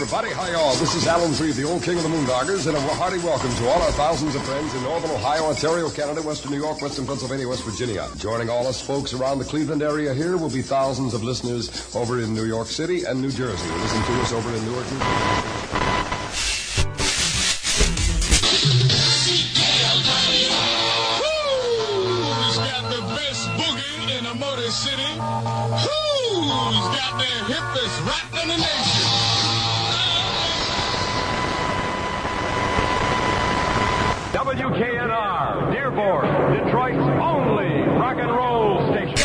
everybody. Hi, y'all. This is Alan Freed, the old king of the Moondoggers, and a hearty welcome to all our thousands of friends in Northern Ohio, Ontario, Canada, Western New York, Western Pennsylvania, West Virginia. Joining all us folks around the Cleveland area here will be thousands of listeners over in New York City and New Jersey. Listen to us over in Newark, New Jersey. City? Who's got the hippest rap in the nation? WKNR, Dearborn, Detroit's only rock and roll station.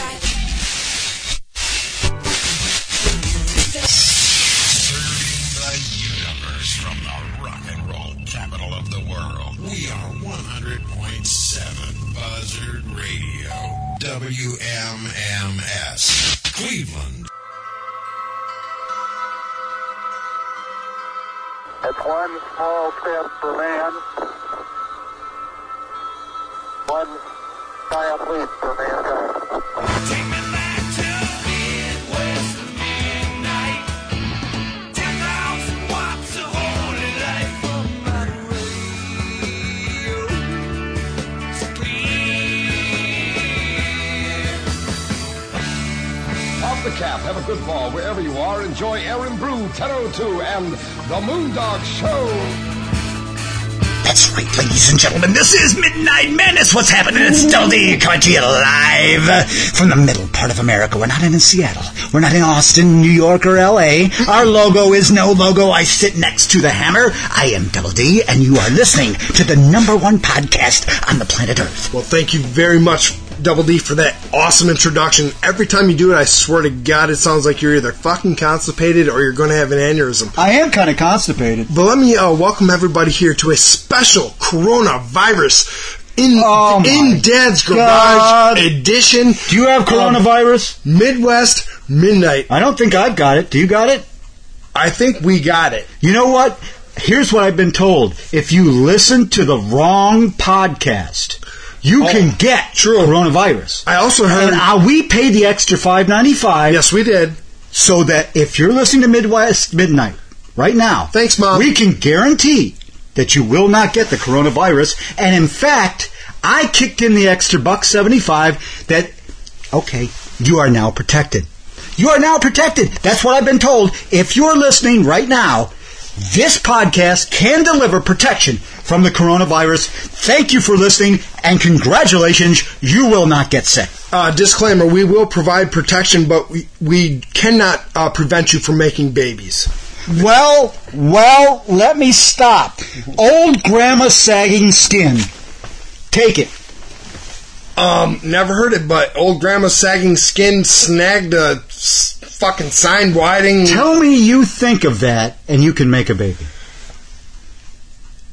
Serving the universe from the rock and roll capital of the world. We are 100.7 Buzzard Radio. WMMS. Cleveland. It's one small step for man, one giant leap for mankind. Take me back to Midwest midnight. Ten thousand watts of holy light from my radio. So clear. Off the cap. Have a good fall wherever you are. Enjoy Aaron Brew 1002 and The Moondog Show. That's right, ladies and gentlemen. This is Midnight Menace. What's happening? It's Dundee coming to you live from the middle part of America. We're not in Seattle. We're not in Austin, New York, or L.A. Our logo is no logo. I sit next to the hammer. I am Double D, and you are listening to the number one podcast on the planet Earth. Well, thank you very much, Double D, for that awesome introduction. Every time you do it, I swear to God, it sounds like you're either fucking constipated or you're going to have an aneurysm. I am kind of constipated. But let me uh, welcome everybody here to a special coronavirus in Oh in Dad's Garage God. edition. Do you have coronavirus? Midwest Midnight. I don't think I've got it. Do you got it? I think we got it. You know what? Here's what I've been told. If you listen to the wrong podcast, you can get Oh, true. coronavirus. I also heard. And uh, we paid the extra five ninety five. yes, we did. So that if you're listening to Midwest Midnight right now, Thanks, Mom. We can guarantee that you will not get the coronavirus. And in fact, I kicked in the extra buck seventy five. That okay, you are now protected. You are now protected. That's what I've been told. If you're listening right now, this podcast can deliver protection from the coronavirus. Thank you for listening and congratulations, you will not get sick. Uh, disclaimer: We will provide protection, but we, we cannot uh, prevent you from making babies. Well, well, let me stop. Old grandma sagging skin. Take it. Um, never heard it, but old grandma sagging skin snagged a s- fucking sign whiting. Tell me you think of that and you can make a baby.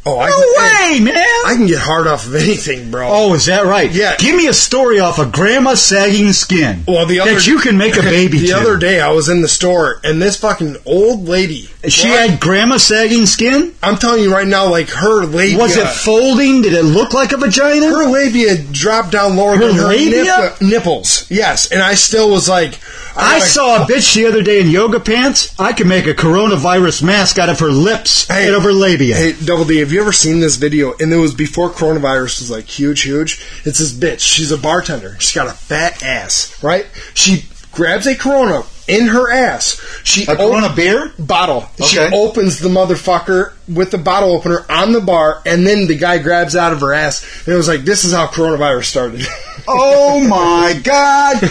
Oh, I, No can, way, man. I can get hard off of anything, bro. Oh, is that right? Yeah. Give me a story off of grandma sagging skin. Well, the other that you can make a baby. the to. other day, I was in the store, and this fucking old lady. she Well, had grandma sagging skin. I'm telling you right now, like her labia. Was it folding? Did it look like a vagina? her labia dropped down lower Her than her labia? nip- nipples. Yes, and I still was like, I gotta- saw a bitch the other day in yoga pants. I could make a coronavirus mask out of her lips Hey, and of her labia. Hey, Double D, have you ever seen this video? And it was before coronavirus was like huge, huge. It's this bitch. She's a bartender. She's got a fat ass, right? She grabs a Corona in her ass. She A Corona beer? bottle. Okay. She opens the motherfucker with the bottle opener on the bar, and then the guy grabs out of her ass. And it was like, this is how coronavirus started. Oh my God!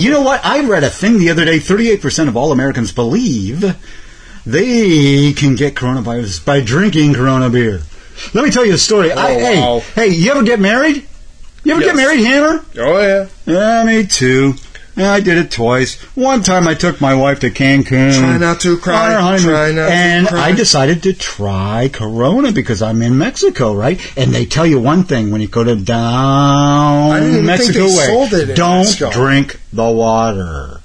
You know what? I read a thing the other day. Thirty-eight percent of all Americans believe they can get coronavirus by drinking Corona beer. Let me tell you a story. Oh, I, wow. Hey, hey, you ever get married? You ever Yes. get married, Hammer? oh yeah. Yeah, me too. Yeah, I did it twice. One time I took my wife to Cancun. Try not to cry. on our honeymoon, Try not to and cry. I decided to try Corona because I'm in Mexico, right? And they tell you one thing when you go to down I didn't even think Mexico way, sold it in don't Mexico. drink the water.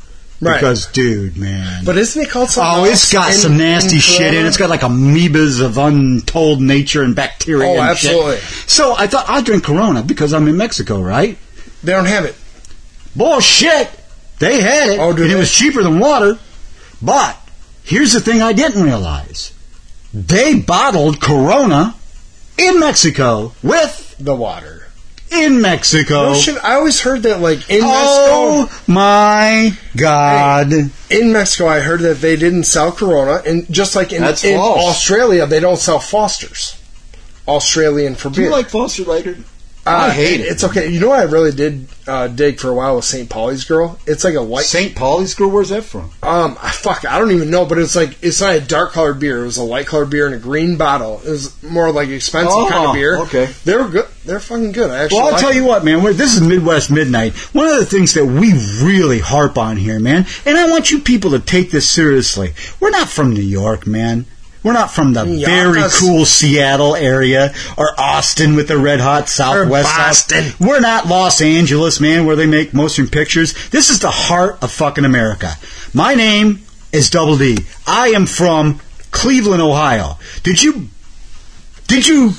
Right. Because, dude, man. But isn't it called something Oh, it's got in- some nasty in shit in it. It's got like amoebas of untold nature and bacteria. Oh, and shit. absolutely. So I thought I'd drink Corona because I'm in Mexico, right? They don't have it. Bullshit! They had it, Oh, and it was cheaper than water. But here's the thing I didn't realize. They bottled Corona in Mexico with The water. In Mexico. No shit. I always heard that like in Oh Mexico, my God! in Mexico, I heard that they didn't sell Corona, and just like in, That's in. Australia, they don't sell Fosters. Australian for beer. Foster Lighter? Uh, I hate it. It's okay. You know what I really did uh, dig for a while was St. Pauli's Girl. It's like a white. St. Pauli's girl. Where's that from? Um, I- fuck, I don't even know, but it's like it's not a dark colored beer. It was a light colored beer in a green bottle. It was more like expensive Oh, kind of beer. okay. they were good. They're fucking good. I actually. Well, I'll tell them. you what, man. We're, this is Midwest Midnight. One of the things that we really harp on here, man, and I want you people to take this seriously. We're not from New York, man. We're not from the Yeah, very cool Seattle area or Austin with the red hot Southwest. South. Boston. We're not Los Angeles, man, where they make motion pictures. This is the heart of fucking America. My name is Double D. I am from Cleveland, Ohio. Did you did you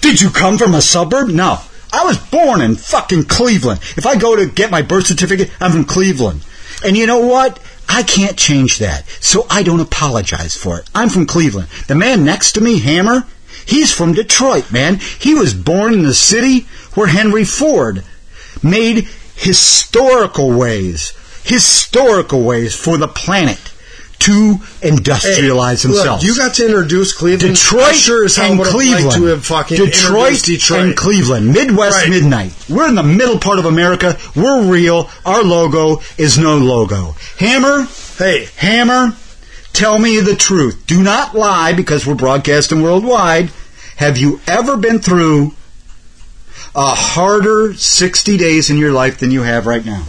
did you come from a suburb? No. I was born in fucking Cleveland. If I go to get my birth certificate, I'm from Cleveland. And you know what? I can't change that. So I don't apologize for it. I'm from Cleveland. The man next to me, Hammer, he's from Detroit, man. He was born in the city where Henry Ford made historical ways, historical ways for the planet to industrialize Hey, look, you got to introduce Cleveland. Detroit sure and Cleveland. liked to have fucking Detroit, Detroit. and Cleveland. Midwest Right. Midnight. We're in the middle part of America. We're real. Our logo is no logo. Hammer, Hey, Hammer, tell me the truth. Do not lie because we're broadcasting worldwide. Have you ever been through a harder 60 days in your life than you have right now?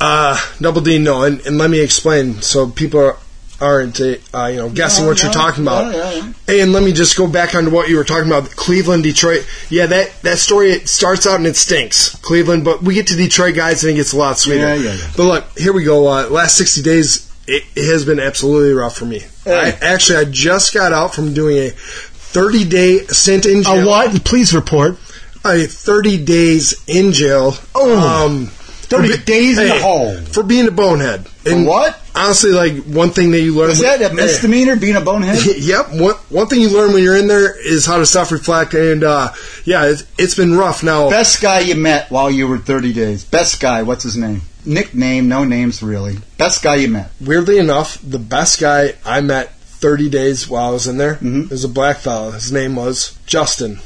Uh, Double D, no, and, and let me explain so people are, aren't uh, you know guessing No, what you're talking about. yeah, and let me just go back onto what you were talking about. Cleveland, Detroit. Yeah, that that story it starts out and it stinks. Cleveland, but we get to Detroit, guys, and it gets a lot sweeter. Yeah, yeah, yeah. But look, here we go. Uh, last 60 days, it, it has been absolutely rough for me. I, actually, I just got out from doing a 30 day stint in jail. A what? Please report. a 30 days in jail. Oh. um, 30 for be- days in the hole. for being a bonehead. For what? Honestly, like one thing that you learn. Is that a misdemeanor, being a bonehead? yep. One one thing you learn when you're in there is how to self-reflect, and uh, yeah, it's, it's been rough. Now, Best guy you met while you were 30 days. Best guy, what's his name? Nickname, no names really. Best guy you met. weirdly enough, the best guy I met 30 days while I was in there Mhm. was a black fellow. His name was Justin.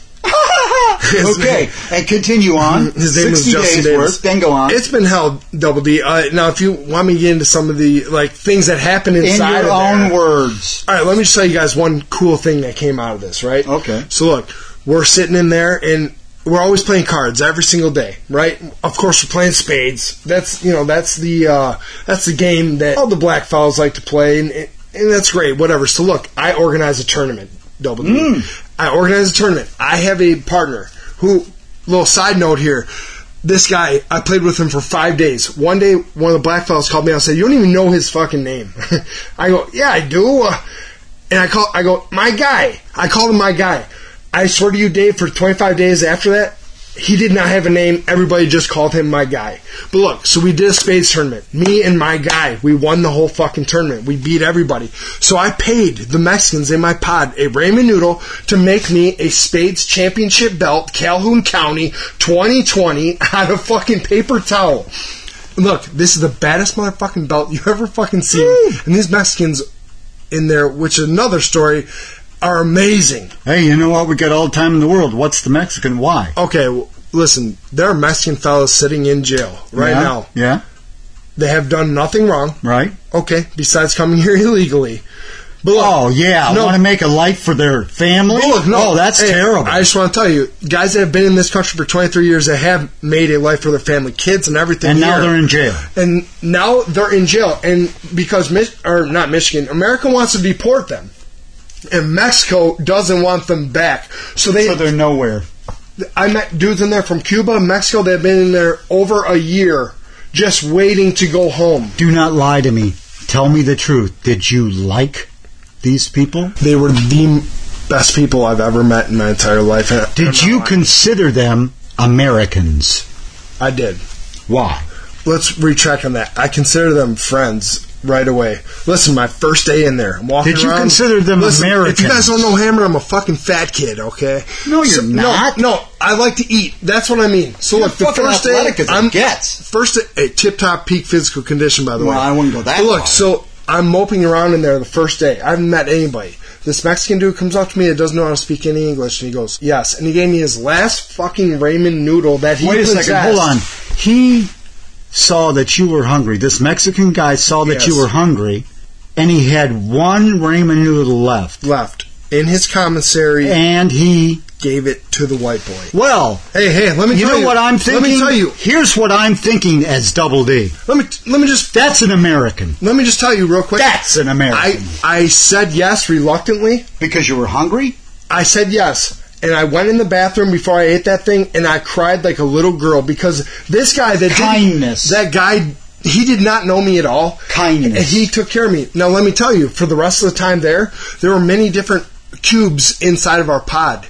Okay, and continue on. His name 60 was Justin days worth, then go on. It's been held Double D. Uh, now, if you want me to get into some of the like things that happened in inside your of own there, words. All right, let me just tell you guys one cool thing that came out of this, right? Okay. So look, we're sitting in there and we're always playing cards every single day, right? Of course, we're playing spades. That's you know that's the uh, that's the game that all the black fellas like to play, and, and that's great. Whatever. So look, I organize a tournament. Double D. Mm. I organize a tournament. I have a partner who. Little side note here. This guy, I played with him for five days. One day, one of the black fellas called me and said, "You don't even know his fucking name." I go, "Yeah, I do." And I call, I go, "My guy." I called him my guy. I swear to you, Dave, for 25 days after that, he did not have a name. Everybody just called him my guy. But look, so we did a spades tournament. Me and my guy, we won the whole fucking tournament. We beat everybody. So I paid the Mexicans in my pod a ramen noodle to make me a spades championship belt, Calhoun County 2020, out of fucking paper towel. Look, this is the baddest motherfucking belt you ever fucking seen. And these Mexicans in there, which is another story, are amazing. Hey, you know what? We got all the time in the world. What's the Mexican? Why? Okay, well, listen, there are Mexican fellows sitting in jail right Yeah? now. Yeah, They have done nothing wrong. right? Okay, besides coming here illegally. But look, Oh, yeah. No. Want to make a life for their family? look, no, oh, that's hey, terrible. I just want to tell you, guys that have been in this country for 23 years that have made a life for their family, kids and everything. and now they're in jail. and now they're in jail, and because or not Michigan, America wants to deport them, and Mexico doesn't want them back. So they, So they're nowhere. I met dudes in there from Cuba, Mexico. They've been in there over a year, just waiting to go home. Do not lie to me. Tell me the truth. Did you like these people? They were the best people I've ever met in my entire life. Did you consider them Americans? I did. Why? Let's retract on that. I consider them friends. Right away. Listen, my first day in there, I'm walking Did you around. consider them Listen, If you guys don't know Hammer, I'm a fucking fat kid. Okay? No, you're not. No, no, I like to eat. That's what I mean. So You're look, the first day, athletic as it I'm gets. first day, tip top peak physical condition. By the way. Well, way, I wouldn't go that But look, far. so I'm moping around in there the first day. I haven't met anybody. This Mexican dude comes up to me that doesn't know how to speak any English, and he goes, "Yes," and he gave me his last fucking ramen noodle that he Wait a second. Hold on. He saw that you were hungry. This Mexican guy saw that Yes. you were hungry, and he had one ramen noodle left, left in his commissary and he. gave it to the white boy. Well, Hey, hey, let me tell you tell know you what I'm thinking. Let me tell you. Here's what I'm thinking as Double D. Let me let me just That's an American. let me just tell you real quick. That's an I American. I said yes reluctantly. because you were hungry. I said yes. And I went in the bathroom before I ate that thing and I cried like a little girl because this guy that Kindness. that guy he did not know me at all. Kindness. And he took care of me. Now let me tell you, for the rest of the time there, there were many different cubes inside of our pod.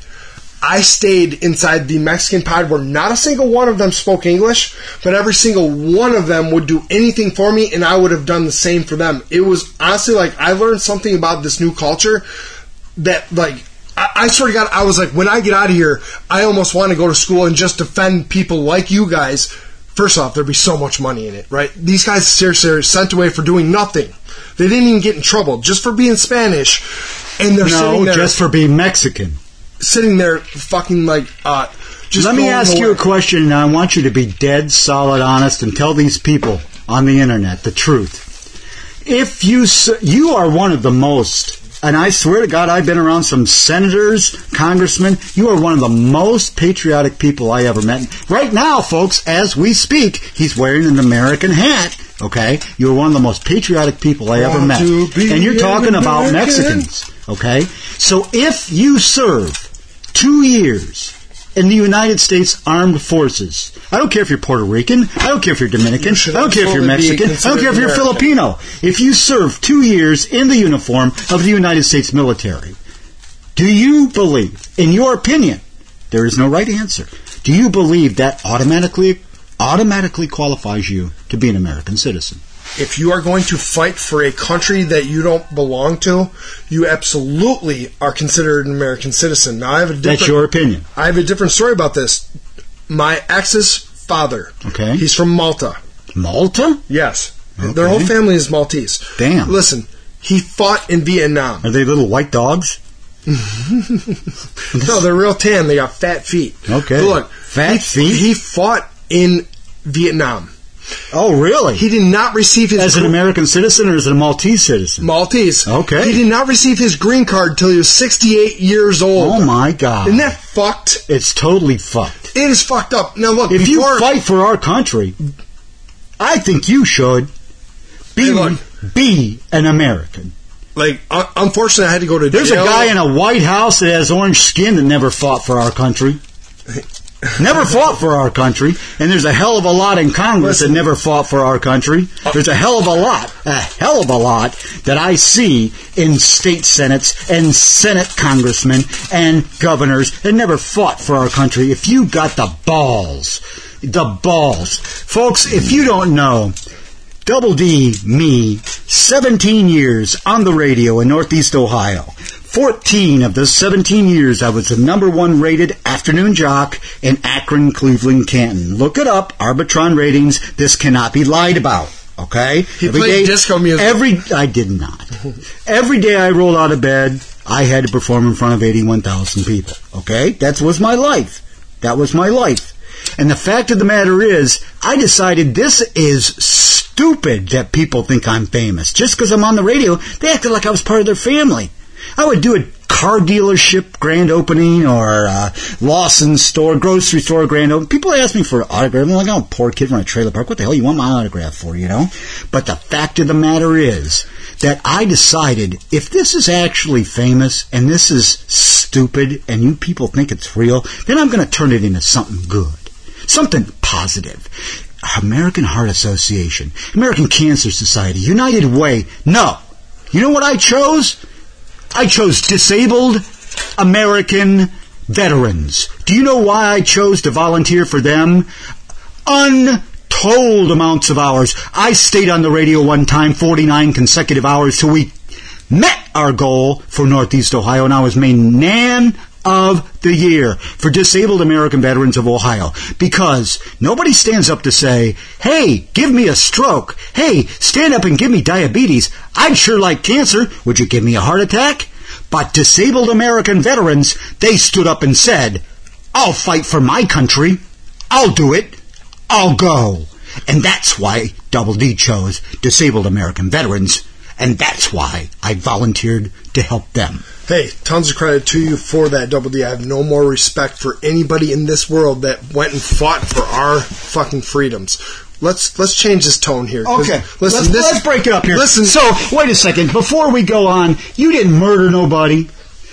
I stayed inside the Mexican pod where not a single one of them spoke English, but every single one of them would do anything for me and I would have done the same for them. It was honestly like I learned something about this new culture that like I, I swear to God, I was like, when I get out of here, I almost want to go to school and just defend people like you guys. First off, there'd be so much money in it, right? These guys seriously are sent away for doing nothing. They didn't even get in trouble just for being Spanish, and they're sitting No, there, just for being Mexican. sitting there, fucking like, uh, just. Let me ask you a question, and I want you to be dead, solid, honest, and tell these people on the internet the truth. If you you are one of the most, and I swear to God, I've been around some senators, congressmen. You are one of the most patriotic people I ever met. Right now, folks, as we speak, he's wearing an American hat. Okay, you're one of the most patriotic people I ever met, and you're talking an about Mexicans. Okay, so if you serve two years in the United States Armed Forces. I don't care if you're Puerto Rican. I don't care if you're Dominican. You I don't care if you're Mexican. I don't care if you're Filipino. If you serve two years in the uniform of the United States military, do you believe, in your opinion, there is no right answer, do you believe that automatically automatically qualifies you to be an American citizen? If you are going to fight for a country that you don't belong to, you absolutely are considered an American citizen. Now, I have a different, That's your opinion. I have a different story about this. My ex's father, Okay. he's from Malta. Malta? Yes, Okay. their whole family is Maltese. Damn. Listen, he fought in Vietnam. Are they little white dogs? No, they're real tan. They got fat feet. Okay. But look, Fat he, feet? He fought in Vietnam. Oh, really? He did not receive his as an American citizen or as a Maltese citizen? Maltese. Okay. He did not receive his green card until he was 68 years old. Oh my God! Isn't that fucked? it's totally fucked. It is fucked up. Now look, If you fight for our country, I think you should be look. be an American. like, un- unfortunately, I had to go to There's a guy in a White House that has orange skin that never fought for our country. Never fought for our country, and there's a hell of a lot in Congress that never fought for our country. There's a hell of a lot, a hell of a lot that I see in state senates and senate congressmen and governors that never fought for our country. If you got the balls, the balls, folks, if you don't know, Double D, me, 17 years on the radio in Northeast Ohio. 14 of those 17 years, I was the number one rated afternoon jock in Akron, Cleveland, Canton. Look it up, Arbitron ratings. This cannot be lied about. Okay? He Every played disco music. Every I did not. Every day I rolled out of bed, I had to perform in front of 81,000 people. Okay? That was my life. That was my life. And the fact of the matter is, I decided this is stupid that people think I'm famous. Just because I'm on the radio, they acted like I was part of their family. I would do a car dealership grand opening or a Lawson store, grocery store grand opening. People ask me for an autograph. I'm like, I'm a poor kid from a trailer park. What the hell you want my autograph for, you know? But the fact of the matter is that I decided if this is actually famous and this is stupid and you people think it's real, then I'm going to turn it into something good. Something positive. American Heart Association, American Cancer Society, United Way. No. You know what I chose? I chose disabled American veterans. Do you know why I chose to volunteer for them? untold amounts of hours. I stayed on the radio one time, 49 consecutive hours, till we met our goal for Northeast Ohio, and I was made man of the year for disabled American veterans of Ohio because nobody stands up to say, hey, give me a stroke. Hey, stand up and give me diabetes. I'd sure like cancer. Would you give me a heart attack? But disabled American veterans, they stood up and said, I'll fight for my country. I'll do it. I'll go. And that's why Double D chose disabled American veterans. And that's why I volunteered to help them. Hey, tons of credit to you for that, Double D. I have no more respect for anybody in this world that went and fought for our fucking freedoms. Let's let's change this tone here. Okay, listen, let's, this, let's break it up here. Listen, so wait a second. Before we go on, you didn't murder nobody.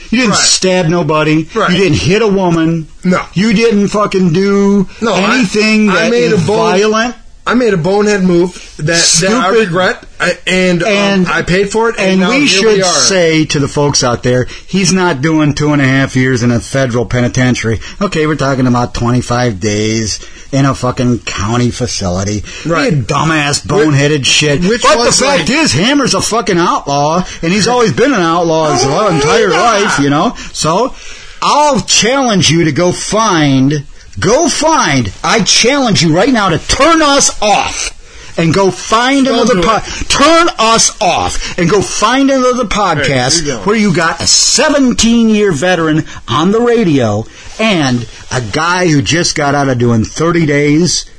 You didn't Right. stab nobody. Right. You didn't hit a woman. No. You didn't fucking do No, anything I that made a is bone- violent. I made a bonehead move that, that I regret, I, and, um, I paid for it. And, And we should we say to the folks out there, he's not doing two and a half years in a federal penitentiary. Okay, we're talking about 25 days in a fucking county facility. Right. You dumbass, boneheaded shit. which but the fact like- is, Hammer's a fucking outlaw, and he's always been an outlaw his Oh, entire yeah. life, you know? So, I'll challenge you to go find, go find, I challenge you right now to turn us off. And go find Don't another do po- turn us off and go find another podcast Hey, you where you got a 17 year veteran on the radio and a guy who just got out of doing 30 days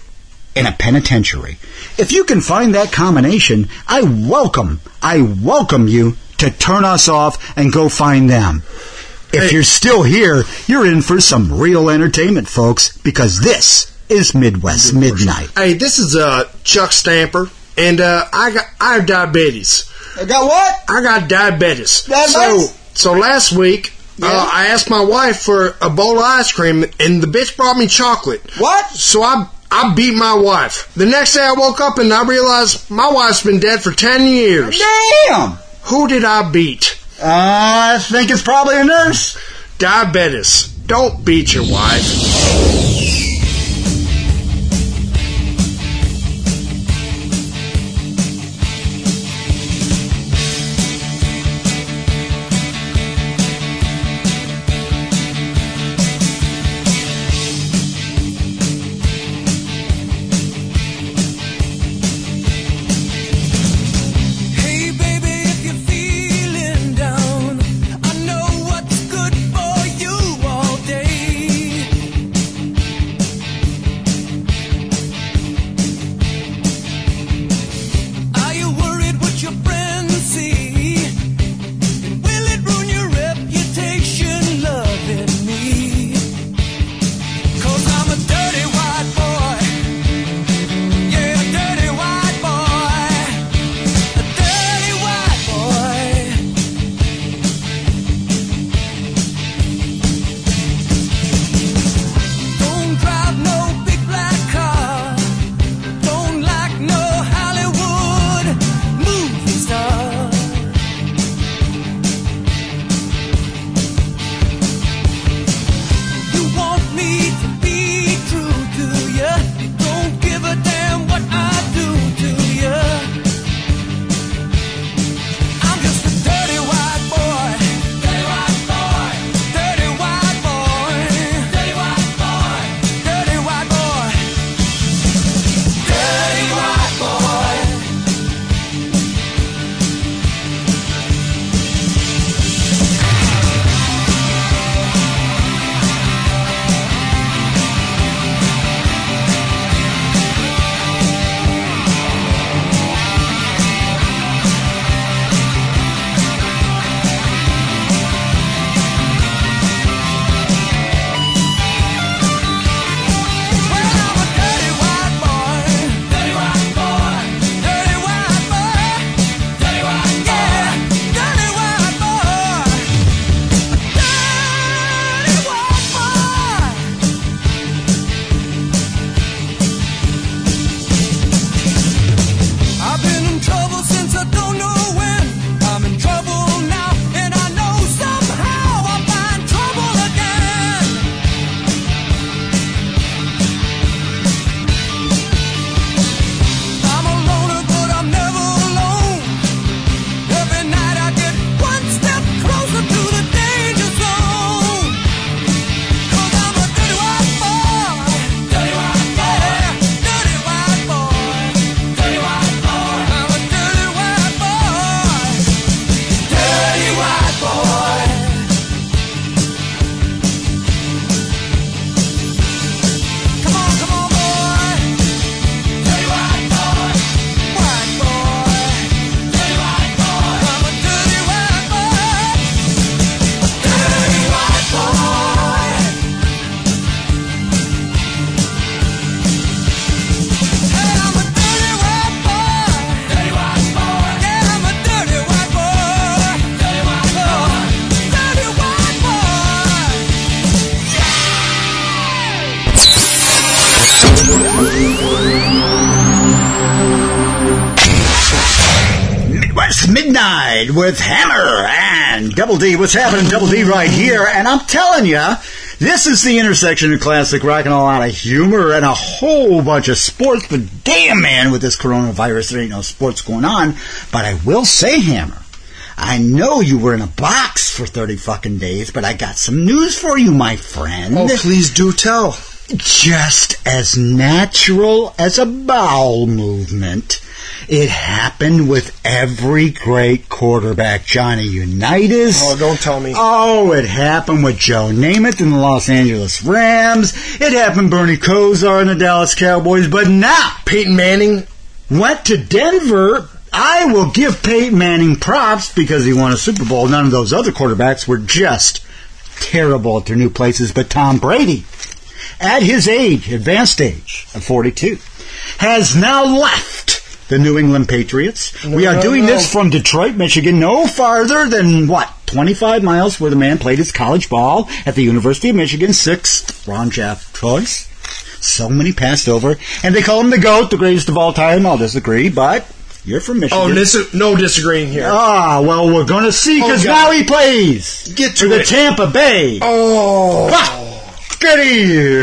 in a penitentiary. If you can find that combination, I welcome, I welcome you to turn us off and go find them. If Hey. you're still here, you're in for some real entertainment, folks, because this is Midwest Midnight. Hey, this is uh, Chuck Stamper, and uh, I got I have diabetes. I got what? I got diabetes. That's so so last week. Yeah. Uh, I asked my wife for a bowl of ice cream, and the bitch brought me chocolate. What? So I I beat my wife. The next day I woke up and I realized my wife's been dead for ten years. Damn! Who did I beat? I think it's probably a nurse. Diabetes. Don't beat your wife. Double D. What's happening, Double D, right here? And I'm telling you, this is the intersection of classic rock and a lot of humor and a whole bunch of sports. But damn, man, with this coronavirus, there ain't no sports going on. But I will say, Hammer, I know you were in a box for 30 fucking days, but I got some news for you, my friend. Oh, please do tell. Just as natural as a bowel movement, it happened with every great quarterback. Johnny Unitas. Oh, don't tell me. Oh, it happened with Joe Namath in the Los Angeles Rams. It happened Bernie Kosar in the Dallas Cowboys. But now, Peyton Manning. went to Denver. I will give Peyton Manning props because he won a Super Bowl. None of those other quarterbacks were just terrible at their new places. But Tom Brady, at his age, advanced age of 42, has now left the New England Patriots. we are no, doing no. this from Detroit, Michigan, no farther than what? 25 miles where the man played his college ball at the University of Michigan, sixth round draft choice. So many passed over, and they call him the GOAT, the greatest of all time. I'll disagree, but you're from Michigan. Oh, dis- no disagreeing here. Ah, well, we're going to see because Oh, now he plays Get to for the it. Tampa Bay. Oh, Ah,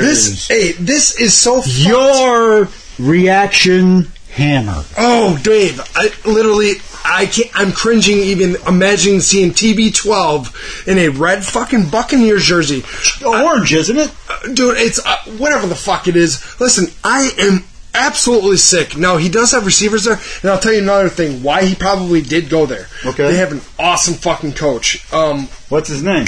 this hey, this is so. fucked. your reaction, Hammer. Oh, Dave, I literally, I can't. I'm cringing even imagining seeing TB12 in a red fucking Buccaneers jersey. Orange, isn't it? Uh, dude, it's uh, whatever the fuck it is. Listen, I am absolutely sick. Now he does have receivers there, and I'll tell you another thing why he probably did go there. Okay. they have an awesome fucking coach. Um, What's his name?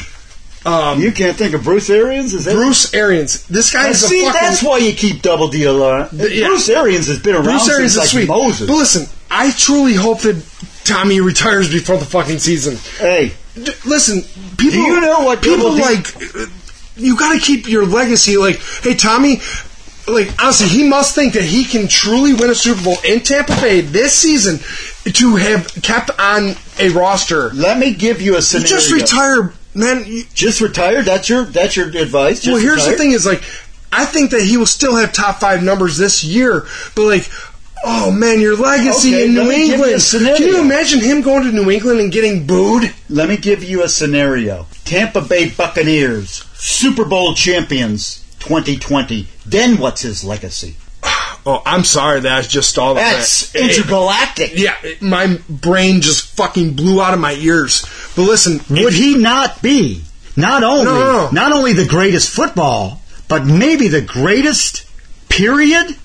Um, You can't think of Bruce Arians? Is that Bruce Arians. This guy is a see, fucking. that's why you keep double on. yeah. Bruce Arians has been around Bruce Arians since is like sweet. Moses. But listen, I truly hope that Tommy retires before the fucking season. hey, D- listen, people. Do you know what people people like? uh, You got to keep your legacy. Like, hey, Tommy. Like honestly, he must think that he can truly win a Super Bowl in Tampa Bay this season to have kept on a roster. let me give you a You scenario. just retire, man. You, Just retire. That's your that's your advice. Just well, here's retire? the thing: is like, I think that he will still have top five numbers this year, but like. Oh man, your legacy Okay, in New me give you a England. Can you imagine him going to New England and getting booed? Let me give you a scenario. Tampa Bay Buccaneers, Super Bowl champions 2020. Then what's his legacy? Oh, I'm sorry that I just on That's that. It- intergalactic. Yeah, it- my brain just fucking blew out of my ears. But listen, Would he not be not only No, no, no. not only the greatest football, but maybe the greatest period?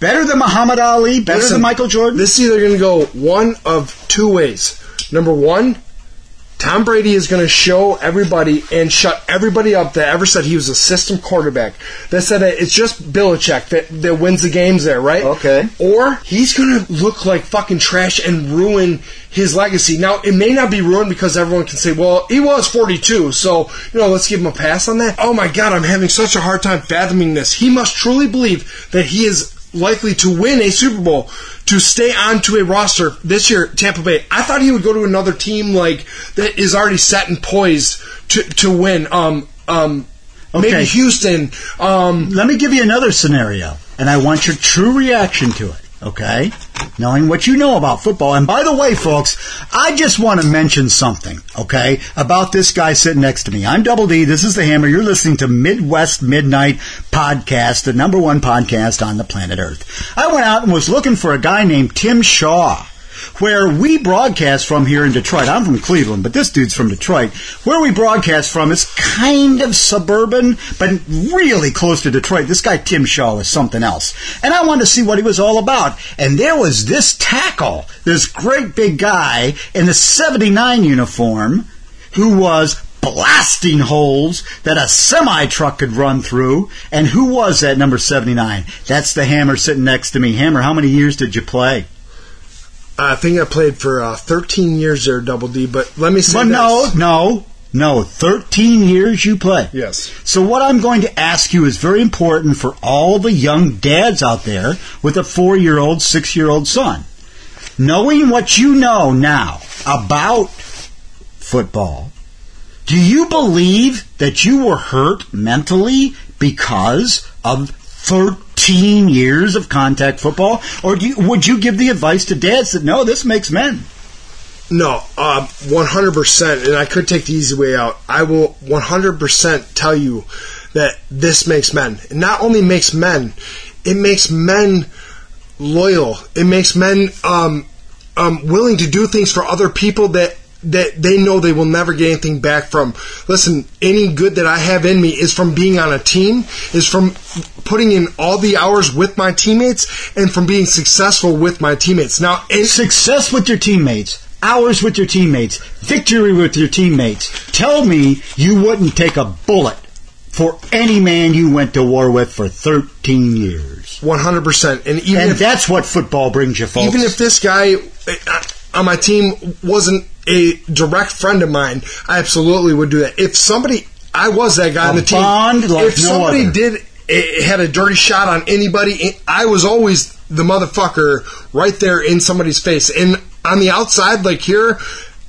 Better than Muhammad Ali, better listen, than Michael Jordan? This is either going to go one of two ways. Number one, Tom Brady is going to show everybody and shut everybody up that ever said he was a system quarterback. That said that it's just Belichick that, that wins the games there, right? Okay. Or he's going to look like fucking trash and ruin his legacy. Now, it may not be ruined because everyone can say, well, he was 42, so, you know, let's give him a pass on that. Oh my god, I'm having such a hard time fathoming this. He must truly believe that he is likely to win a Super Bowl to stay on to a roster this year, Tampa Bay. I thought he would go to another team like that is already set and poised to to win. Um, um, Okay. maybe Houston. Um, Let me give you another scenario, and I want your true reaction to it, okay? Knowing what you know about football. And by the way, folks, I just want to mention something, okay, about this guy sitting next to me. I'm Double D. This is The Hammer. You're listening to Midwest Midnight Podcast, the number one podcast on the planet Earth. I went out and was looking for a guy named Tim Shaw where we broadcast from here in Detroit. I'm from Cleveland, but this dude's from Detroit. Where we broadcast from is kind of suburban, but really close to Detroit. This guy Tim Shaw is something else. And I wanted to see what he was all about. And there was this tackle, this great big guy in the 79 uniform who was blasting holes that a semi truck could run through. And who was that number 79? That's the Hammer sitting next to me. Hammer, how many years did you play? I think I played for uh, 13 years there, Double D. But let me say But this. no, no, no. 13 years you play. Yes. So what I'm going to ask you is very important for all the young dads out there with a four-year-old, six-year-old son. Knowing what you know now about football, do you believe that you were hurt mentally because of 13 13 years of contact football? Or you, would you give the advice to dads that no, this makes men? No, uh, 100%, and I could take the easy way out. I will 100% tell you that this makes men. It not only makes men, it makes men loyal. It makes men um, um, willing to do things for other people that that they know they will never get anything back from. Listen, any good that I have in me is from being on a team, is from putting in all the hours with my teammates, and from being successful with my teammates. Now, and Success with your teammates, hours with your teammates, victory with your teammates. Tell me you wouldn't take a bullet for any man you went to war with for 13 years. 100%. And even And if that's what football brings you, folks. even if this guy uh, on my team wasn't a direct friend of mine, I absolutely would do that. If somebody, I was that guy A on the team. like if no somebody other. did eh, had a dirty shot on anybody, I was always the motherfucker right there in somebody's face. And on the outside, like here.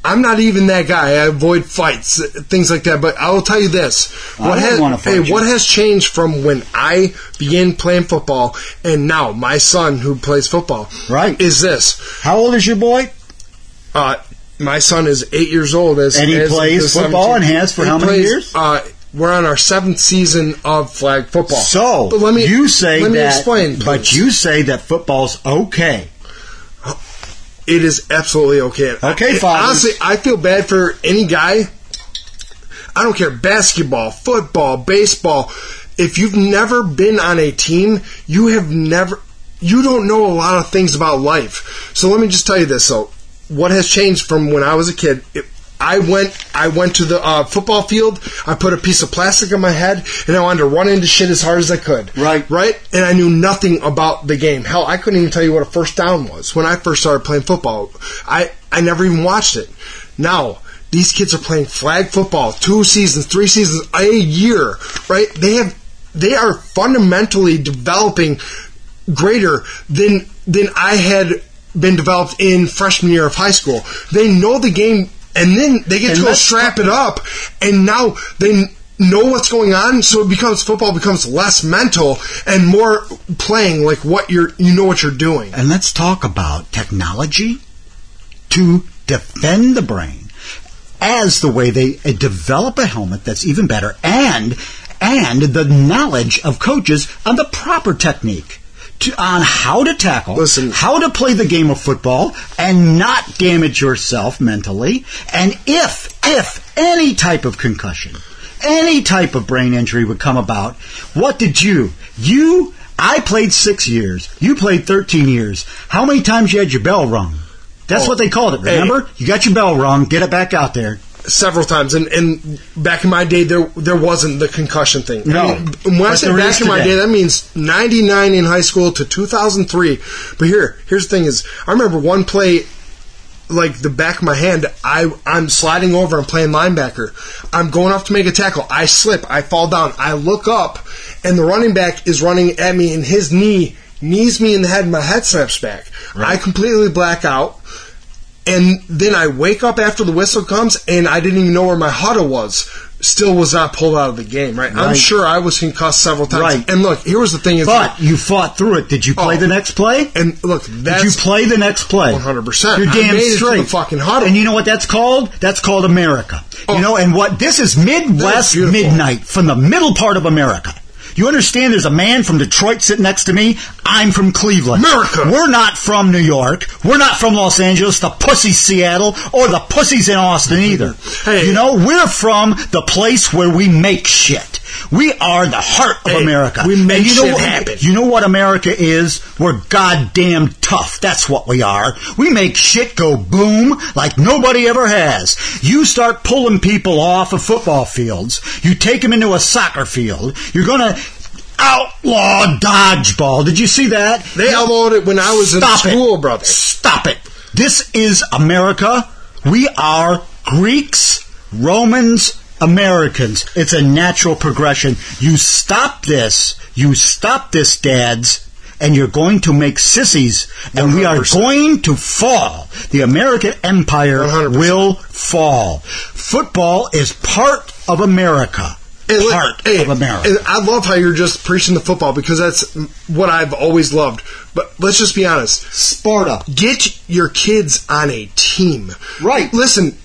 I'm not even that guy. I avoid fights, eh, things like that. But I will tell you this: what has hey, what has changed from when I began playing football and now my son who plays football, Right. is this? How old is your boy? Uh, my son is eight years old. As, And he as plays football 17 and has for He how many plays, years? Uh, we're on our seventh season of flag football. So, but let me you say let me that, explain. but you say that football's okay. it is absolutely okay. Okay, I- Honestly, I feel bad for any guy. I don't care basketball, football, baseball. If you've never been on a team, you have never. You don't know a lot of things about life. So let me just tell you this. So, what has changed from when I was a kid? It, I went. I went to the uh, football field. I put a piece of plastic on my head, and I wanted to run into shit as hard as I could. Right. Right. And I knew nothing about the game. Hell, I couldn't even tell you what a first down was when I first started playing football. I I never even watched it. Now these kids are playing flag football, two seasons, three seasons, a year. Right. They have. They are fundamentally developing greater than than I had been developed in freshman year of high school. They know the game, and then they get And to go strap it up, and now they know what's going on. So it becomes football becomes less mental and more playing like what you're you know what you're doing. And let's talk about technology to defend the brain as the way they uh, develop a helmet that's even better and and the knowledge of coaches on the proper technique to, on how to tackle, Listen. how to play the game of football and not damage yourself mentally, and if if any type of concussion, any type of brain injury would come about, what did you you I played six years. You played 13 years. How many times you had your bell rung? That's Oh, what they called it, hey. remember? You got your bell rung, get it back out there. Several times, and, and back in my day, there there wasn't the concussion thing. No. I mean, when I say back in my today. day, that means ninety nine in high school to two thousand three. But here, here's the thing: is I remember one play. Like the back of my hand, I I'm sliding over. I'm playing linebacker. I'm going off to make a tackle. I slip. I fall down. I look up, and the running back is running at me, and his knee knees me in the head. and My head snaps back. I completely black out. And then I wake up after the whistle comes, and I didn't even know where my huddle was. Still was not pulled out of the game. Right? I'm sure I was concussed several times. Right. And look, here was the thing: is But you fought through it. Did you play Oh. the next play? and look, that's Did you play the next play? 100%. You're I damn made it to straight. the fucking huddle. And you know what that's called? That's called America. Oh. You know, and what this is Midwest beautiful. midnight from the middle part of America. You understand there's a man from Detroit sitting next to me? I'm from Cleveland. America. We're not from New York. We're not from Los Angeles, the pussy's Seattle, or the pussies in Austin either. Hey. You know, we're from the place where we make shit. We are the heart of Hey, America. we make And you know shit what- happen. You know what America is? We're goddamn tough. That's what we are. We make shit go boom like nobody ever has. You start pulling people off of football fields. You take them into a soccer field. You're gonna outlaw dodgeball. Did you see that? They outlawed it when I was in Stop it. school, brother. Stop it. This is America. We are Greeks, Romans, Americans. It's a natural progression. You stop this. You stop this, dads. And you're going to make sissies, and we are going to fall. The American empire 100%. will fall. Football is part of America. And part hey, of America. And I love how you're just preaching the football because that's what I've always loved. But let's just be honest. Sparta. Get your kids on a team. Right. Listen,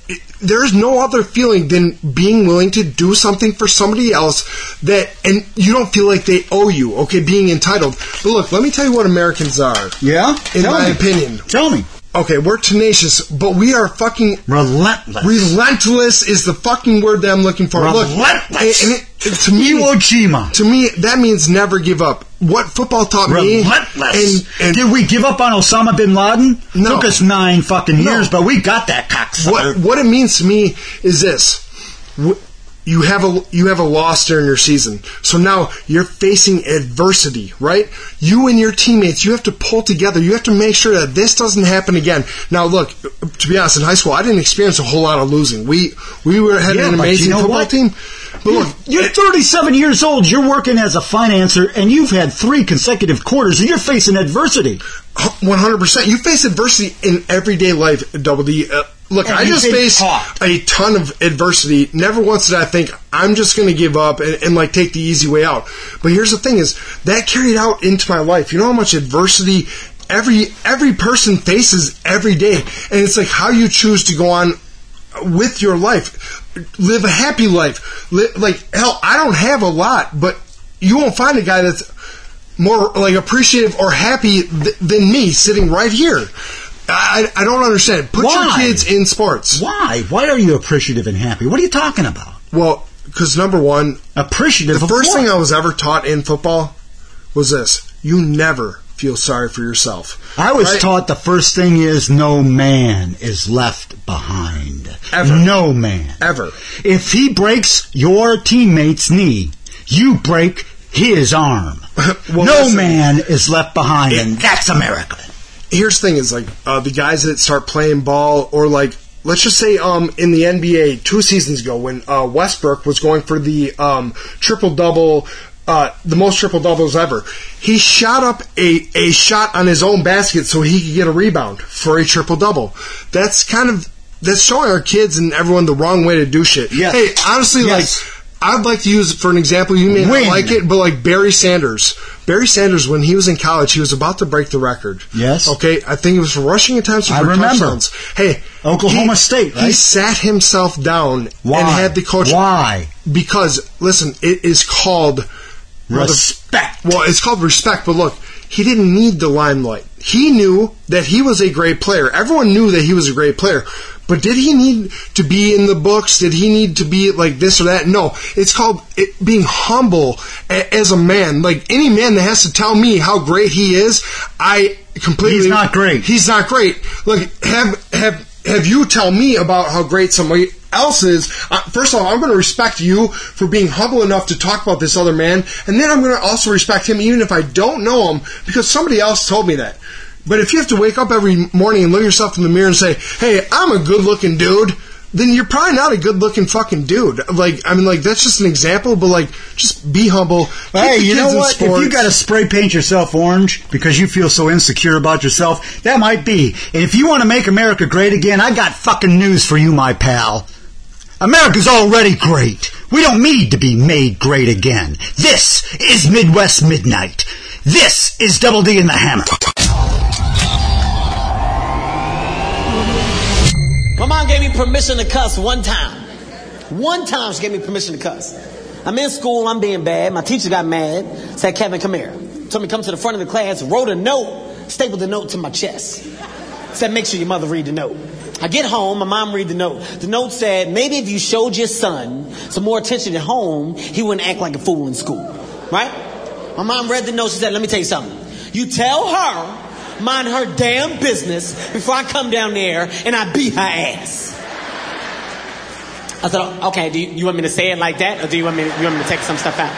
there's no other feeling than being willing to do something for somebody else that, and you don't feel like they owe you, okay, being entitled. But look, let me tell you what Americans are. Yeah? In Tell my me. opinion. Tell me. Okay, we're tenacious, but we are fucking Relentless. relentless is the fucking word that I'm looking for. Relentless. Look, and, and it, to me, Iwo Jima. to me, that means never give up. What football taught me, Relentless. and, Did we give up on Osama bin Laden? No. Took us nine fucking No. years, but we got that cocksucker. what what it means to me is this: you have a you have a loss during your season, so now you're facing adversity, right? You and your teammates, you have to pull together. You have to make sure that this doesn't happen again. Now, look, to be honest, in high school, I didn't experience a whole lot of losing. We we were had Yeah, an amazing you know football what? team, but look, You're 37 years old. You're working as a financer, and you've had three consecutive quarters, and you're facing adversity. One hundred percent. You face adversity in everyday life, Double D. Uh, look, And I just faced taught. a ton of adversity. Never once did I think I'm just going to give up and, and like take the easy way out. But here's the thing: is that carried out into my life. You know how much adversity every every person faces every day, and it's like how you choose to go on with your life, live a happy life. Li- like hell, I don't have a lot, but you won't find a guy that's more like appreciative or happy th- than me sitting right here. I, I don't understand. Put your kids in sports. Why? Why are you appreciative and happy? What are you talking about? Well, because number one, Appreciative the first thing I was ever taught in football was this: you never feel sorry for yourself. I was Right? taught the first thing is no man is left behind. Ever. No man. Ever. If he breaks your teammate's knee, you break his arm. Well, no listen. man is left behind, and that's America. Here's the thing is like uh, the guys that start playing ball or like let's just say um in the NBA two seasons ago when uh, Westbrook was going for the um triple double uh, the most triple doubles ever. He shot up a, a shot on his own basket so he could get a rebound for a triple double. That's kind of that's showing our kids and everyone the wrong way to do shit. Yes. Hey, honestly, Yes. like I'd like to use for an example. You may Win. not like it, but like Barry Sanders. Barry Sanders, when he was in college, he was about to break the record. Yes. Okay, I think it was for rushing attempts or I for remember. touchdowns. Hey, Oklahoma he- State, He sat himself down Why? and had the coach. Why? Because listen, it is called Respect. Well, it's called respect, but look, he didn't need the limelight. He knew that he was a great player. Everyone knew that he was a great player. But did he need to be in the books? Did he need to be like this or that? No. It's called it, being humble a, as a man. Like any man that has to tell me how great he is, I completely. He's not great. He's not great. Look, have have have you tell me about how great somebody else is. Uh, first of all, I'm going to respect you for being humble enough to talk about this other man, and then I'm going to also respect him even if I don't know him because somebody else told me that. But if you have to wake up every morning and look yourself in the mirror and say, "Hey, I'm a good-looking dude," then you're probably not a good-looking fucking dude. Like, I mean, like that's just an example, but like, just be humble. Hey, you know what? If you got to spray paint yourself orange because you feel so insecure about yourself, that might be. And if you want to make America great again, I got fucking news for you, my pal. America's already great. We don't need to be made great again. This is Midwest Midnight. This is Double D in the Hammer. My mom gave me permission to cuss one time. One time she gave me permission to cuss. I'm in school, I'm being bad. My teacher got mad, said, Kevin, come here. Told me to come to the front of the class, wrote a note, stapled the note to my chest. Said, make sure your mother read the note. I get home, my mom read the note. The note said, maybe if you showed your son some more attention at home, he wouldn't act like a fool in school. Right? My mom read the note, she said, let me tell you something. You tell her mind her damn business before I come down there and I beat her ass. I said, okay, do you, you want me to say it like that or do you want me you want me to take some stuff out?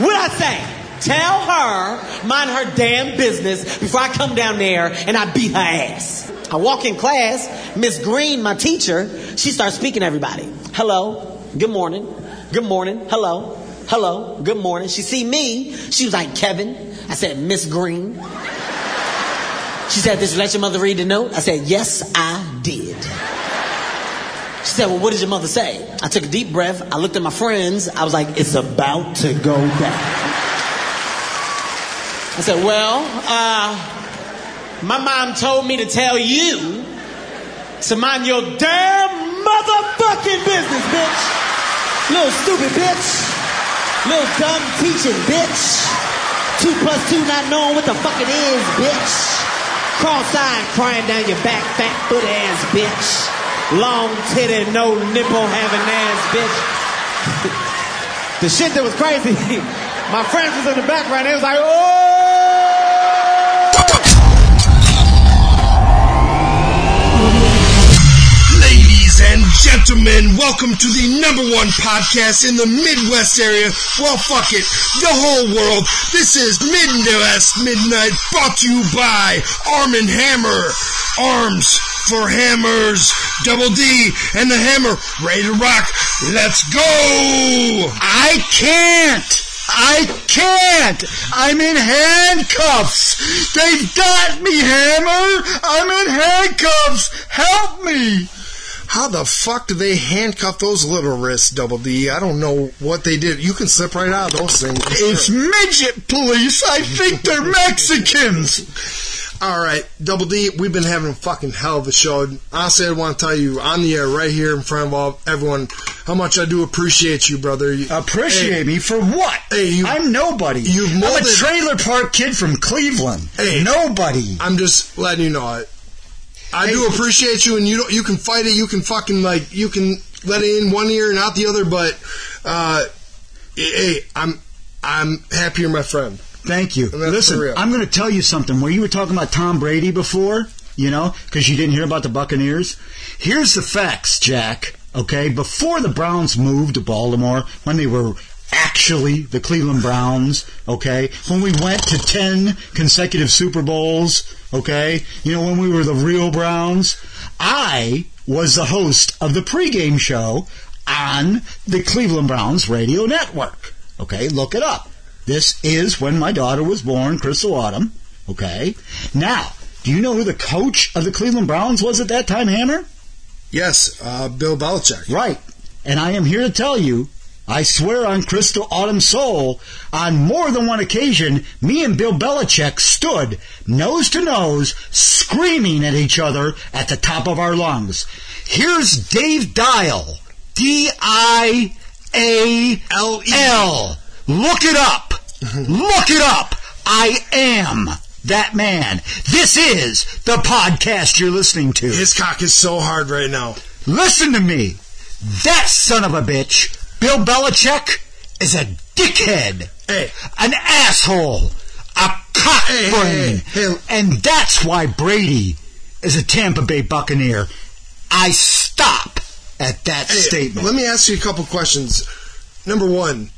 What I say? Tell her mind her damn business before I come down there and I beat her ass. I walk in class, Miss Green, my teacher, she starts speaking to everybody. Hello, good morning, good morning, hello, hello, good morning. She see me, she was like, Kevin. I said, Miss Green. She said, Did you let your mother read the note? I said, Yes, I did. She said, Well, what did your mother say? I took a deep breath. I looked at my friends. I was like, It's about to go down. I said, Well, uh, my mom told me to tell you to mind your damn motherfucking business, bitch. Little stupid bitch. Little dumb teaching bitch. Two plus two not knowing what the fuck it is, bitch. Cross-eyed crying down your back, fat foot ass bitch. Long titty, no nipple having ass bitch. the shit that was crazy, my friends was in the background, they was like, oh! Ladies and gentlemen, welcome to the number one podcast in the Midwest area. Well, fuck it, the whole world. This is Midwest Midnight, brought to you by Arm and Hammer. Arms for hammers. Double D and the hammer. Ready to rock. Let's go! I can't. I can't. I'm in handcuffs. They've got me, Hammer. I'm in handcuffs. Help me. How the fuck do they handcuff those little wrists, Double D? I don't know what they did. You can slip right out of those things. It's midget police. I think they're Mexicans. All right, Double D, we've been having a fucking hell of a show. Honestly, I want to tell you on the air right here in front of all, everyone how much I do appreciate you, brother. You- Appreciate Hey, me for what? Hey, you- I'm nobody. you've I'm a trailer park kid from Cleveland. Hey. Nobody. I'm just letting you know. I, I do appreciate you, and you don't, you can fight it. You can fucking like you can let it in one ear and out the other. But uh, hey, I'm I'm happier, my friend. Thank you. Listen. I'm going to tell you something. Where you were talking about Tom Brady before, you know, because you didn't hear about the Buccaneers. Here's the facts, Jack. Okay, before the Browns moved to Baltimore, when they were actually the Cleveland Browns, okay, when we went to 10 consecutive Super Bowls, okay, you know, when we were the real Browns, I was the host of the pregame show on the Cleveland Browns radio network. Okay, look it up. This is when my daughter was born, Crystal Autumn. Okay. Now, do you know who the coach of the Cleveland Browns was at that time, Hammer? Yes, uh, Bill Belichick. Right. And I am here to tell you, I swear on Crystal Autumn Soul, on more than one occasion, me and Bill Belichick stood nose to nose, screaming at each other at the top of our lungs. Here's Dave Dial. D-I-A-L-E. L. Look it up. Look it up. I am that man. This is the podcast you're listening to. His cock is so hard right now. Listen to me. That son of a bitch, Bill Belichick, is a dickhead. Hey. An asshole. A cockbrain. Hey, hey, hey. And that's why Brady is a Tampa Bay Buccaneer. I stop at that statement. Let me ask you a couple questions. Number one,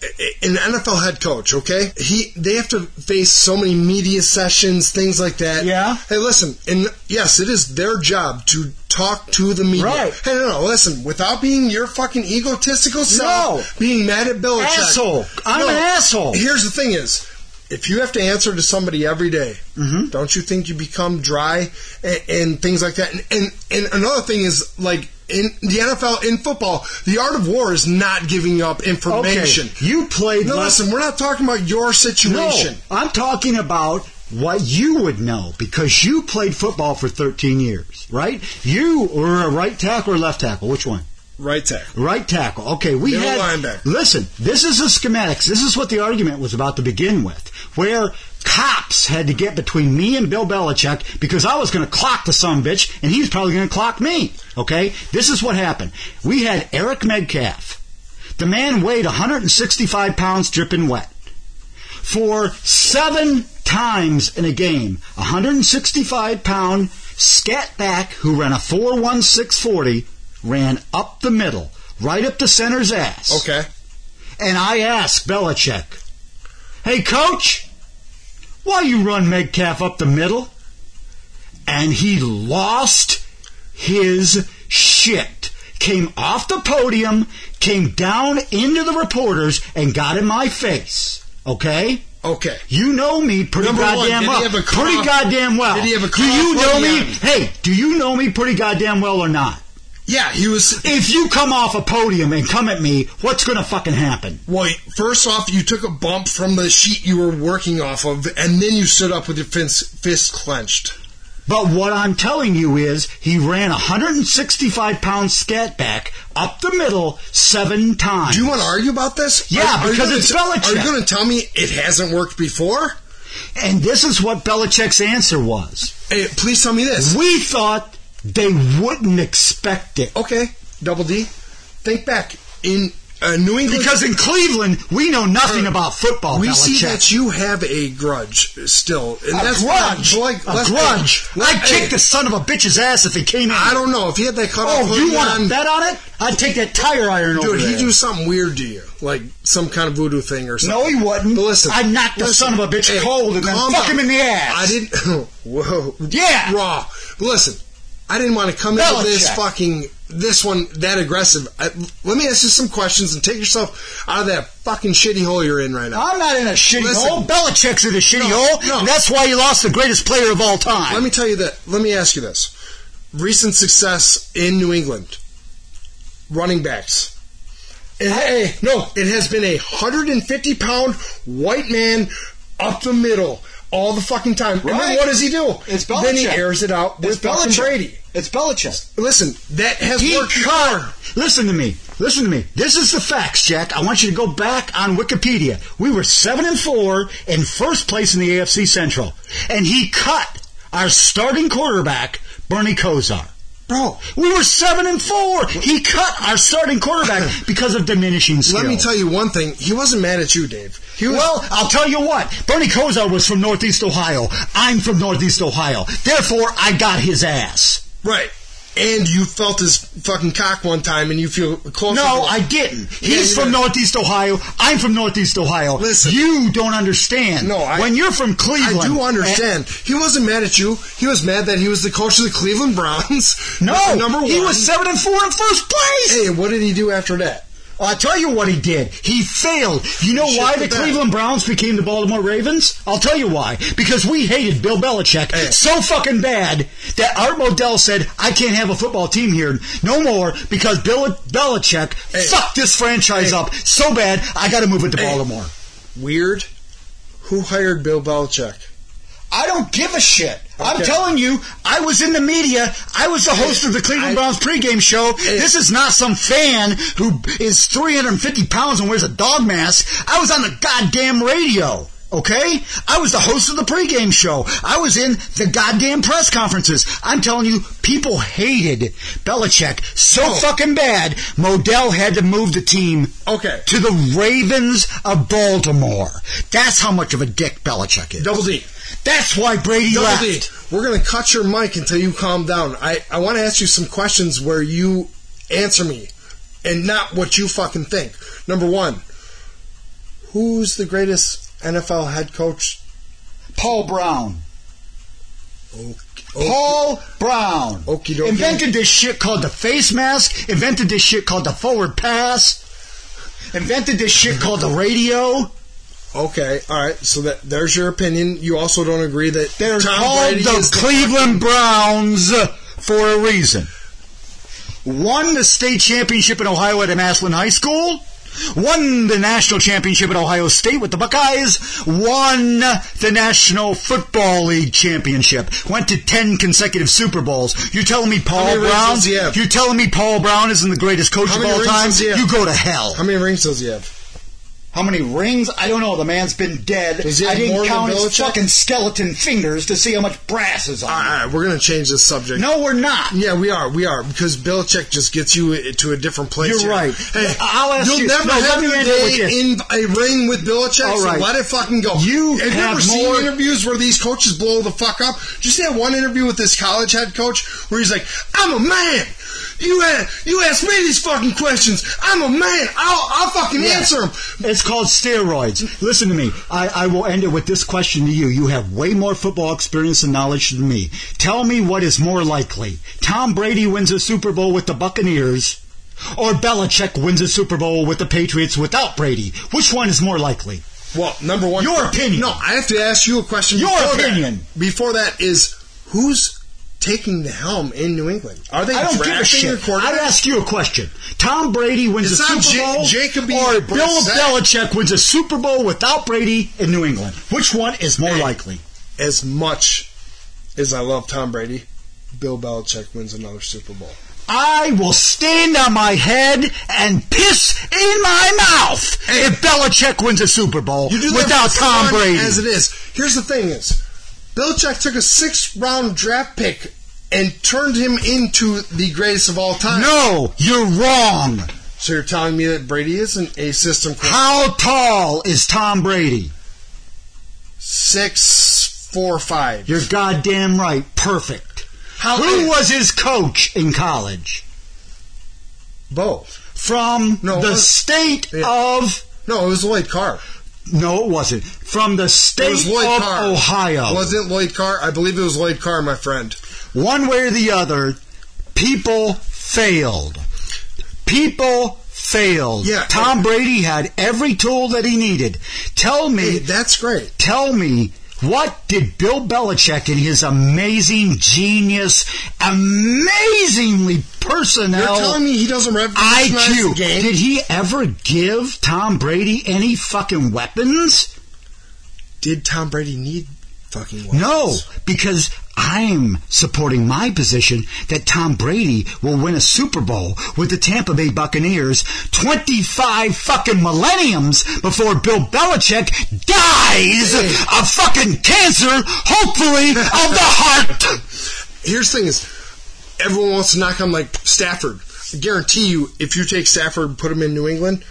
an NFL head coach, okay? He they have to face so many media sessions, things like that. Yeah. Hey, listen, and yes, it is their job to talk to the media. Right. Hey, no, no, listen, without being your fucking egotistical self, being mad at Belichick. Asshole. I'm an asshole. Here's the thing: is if you have to answer to somebody every day, Mm-hmm. don't you think you become dry and, and things like that? And, and and another thing is like in the NFL in football, the art of war is not giving up okay. information. You played No, less- listen, we're not talking about your situation. No, I'm talking about what you would know because you played football for 13 years, right? You were a right tackle or left tackle. Which one? Right tackle. Right tackle. Okay, we Middle had. linebacker. Listen, this is the schematics. This is what the argument was about to begin with, where cops had to get between me and Bill Belichick because I was going to clock the son of a bitch, and he was probably going to clock me. Okay, this is what happened. We had Eric Metcalf. The man weighed 165 pounds, dripping wet for seven times in a game. 165 pound scat back who ran a 41640 ran up the middle, right up the center's ass. Okay. And I asked Belichick, Hey coach, why you run Metcalf up the middle? And he lost his shit. Came off the podium, came down into the reporters, and got in my face. Okay? Okay. You know me pretty Number goddamn he well. have a cough? pretty goddamn well. Did he have a Do you know me? end? Hey, do you know me pretty goddamn well or not? Yeah, he was. If you come off a podium and come at me, what's going to fucking happen? Well, first off, you took a bump from the sheet you were working off of, and then you stood up with your fist, fist clenched. But what I'm telling you is he ran a 165 pound scat back up the middle seven times. Do you want to argue about this? Yeah, Are- are because gonna it's t- Belichick. Are you going to tell me it hasn't worked before? And this is what Belichick's answer was. Hey, please tell me this. We thought they wouldn't expect it. Okay, Double D. Think back in uh, New England. Because in Cleveland, we know nothing about football, we Belichick. see that you have a grudge still, and a that's grudge. Like, a grudge. I'd hey, kick the son of a bitch's ass if he came in. I don't know if he had that cut off. Oh, you want to bet on it? I'd take that tire iron over Dude, he there. do something weird to you, like some kind of voodoo thing or something. No, he wouldn't. But listen, I knocked knock the son of a bitch hey, cold and then fuck down. him in the ass. I didn't. Whoa. Yeah. Raw. Listen, I didn't want to come into this fucking this one that aggressive. I, let me ask you some questions and take yourself out of that fucking shitty hole you're in right now. I'm not in a shitty Listen. hole. Belichick's in a shitty No, hole. no. and That's why he lost the greatest player of all time. Let me tell you that. Let me ask you this: recent success in New England, running backs. It, hey, eh, no, it has been a 150 pound white man up the middle all the fucking time. And then what does he do? It's Belichick. Then he airs it out with It's Belichick. Brady. It's Belichick. Listen, that has He worked before. Listen to me. Listen to me. This is the facts, Jack. I want you to go back on Wikipedia. We were seven and four in first place in the AFC Central, and he cut our starting quarterback, Bernie Kosar. Bro, We were seven and four. He cut our starting quarterback because of diminishing skills. let me tell you one thing. He wasn't mad at you, Dave. He was, Well, I'll tell you what. Bernie Kosar was from Northeast Ohio. I'm from Northeast Ohio. Therefore, I got his ass. right. And you felt his fucking cock one time and you feel close. No, I didn't. He's Yeah, from. Northeast Ohio. I'm from Northeast Ohio. Listen. you don't understand. No, I- when you're from Cleveland, I do eh, understand. He wasn't mad at you. He was mad that he was the coach of the Cleveland Browns. no, number one. he was seven and four in first place. Hey, what did he do after that? I'll tell you what he did. He failed. You know why the. Cleveland Browns became the Baltimore Ravens? I'll tell you why. Because we hated Bill Belichick Hey. so fucking bad that Art Modell said, I can't have a football team here no more because Bill Belichick Hey. fucked this franchise Hey. up so bad, I gotta move it to. Baltimore. Weird. Who hired Bill Belichick? I don't give a shit. I'm telling you, I was in the media. I was the host of the Cleveland Browns pregame show. This is not some fan who is 350 pounds and wears a dog mask. I was on the goddamn radio. Okay? I was the host of the pregame show. I was in the goddamn press conferences. I'm telling you, people hated Belichick so Oh. fucking bad, Modell had to move the team Okay. to the Ravens of Baltimore. That's how much of a dick Belichick is. Double D. That's why Brady Double left. D. We're going to cut your mic until you calm down. I, I want to ask you some questions where you answer me and not what you fucking think. Number one, who's the greatest NFL head coach? Paul Brown. Oh, Paul Brown. Okie dokie. Invented this shit called the face mask. Invented this shit called the forward pass. Invented this shit called the radio. Okay, all right. So that there's your opinion. You also don't agree that They're Tom called Brady the Cleveland Browns for a reason. Won the state championship in Ohio at Massillon High School. Won the national championship at Ohio State with the Buckeyes. Won the National Football League championship. Went to 10 consecutive Super Bowls. You're telling me Paul Brown? You're telling me Paul Brown isn't the greatest coach of all time? does he have? You go to hell. How many rings does he have? How many rings? I don't know. The man's been dead. He I didn't more than count his Belichick? fucking skeleton fingers to see how much brass is on. All him. we're going to change this subject. No, we're not. Yeah, we are. We are because Belichick just gets you to a different place. You're here. right. Hey, I'll ask you'll you- never no, let have me your end it with day in a ring with Belichick. All so let it fucking go. You have you have ever seen more- interviews where these coaches blow the fuck up? Did you see that one interview with this college head coach where he's like, "I'm a man." You ask, you ask me these fucking questions. I'm a man. I'll, I'll fucking answer them. It's called steroids. Listen to me. I, I will end it with this question to you. You have way more football experience and knowledge than me. Tell me what is more likely. Tom Brady wins a Super Bowl with the Buccaneers, or Belichick wins a Super Bowl with the Patriots without Brady. Which one is more likely? Well, number one, Your opinion. No, I have to ask you a question. Your before that. opinion. before that is who's taking the helm in New England? Are they I don't give a shit. I'd ask you a question. Tom Brady wins It's a Super Bowl, Jacoby or Bill Belichick wins a Super Bowl without Brady in New England. Which one is more Hey. likely? as much as I love Tom Brady, Bill Belichick wins another Super Bowl. I will stand on my head and piss in my mouth if Belichick wins a Super Bowl You do without Tom Brady. As it is. Here's the thing is, Belichick took a sixth round draft pick and turned him into the greatest of all time. no, you're wrong. So you're telling me that Brady isn't a system quarterback? How tall is Tom Brady? Six, four, five. You're goddamn right. Perfect. How Who was his coach in college? both? From No, the was- state Yeah. of. No, it was Lloyd Carr. No, it wasn't. From the state of Carr. Ohio. Was it Lloyd Carr? I believe it was Lloyd Carr, my friend. One way or the other, people failed. People failed. Yeah. Tom Brady had every tool that he needed. Tell me, Hey, that's great. tell me, what did Bill Belichick in his amazing genius, amazingly personnel You're telling me he doesn't revolutionize the IQ, game? did he ever give Tom Brady any fucking weapons? Did Tom Brady need fucking weapons? No, because I'm supporting my position that Tom Brady will win a Super Bowl with the Tampa Bay Buccaneers 25 fucking millenniums before Bill Belichick dies of fucking cancer, hopefully of the heart. Here's the thing is, everyone wants to knock on like Stafford. I guarantee you, if you take Stafford and put him in New England,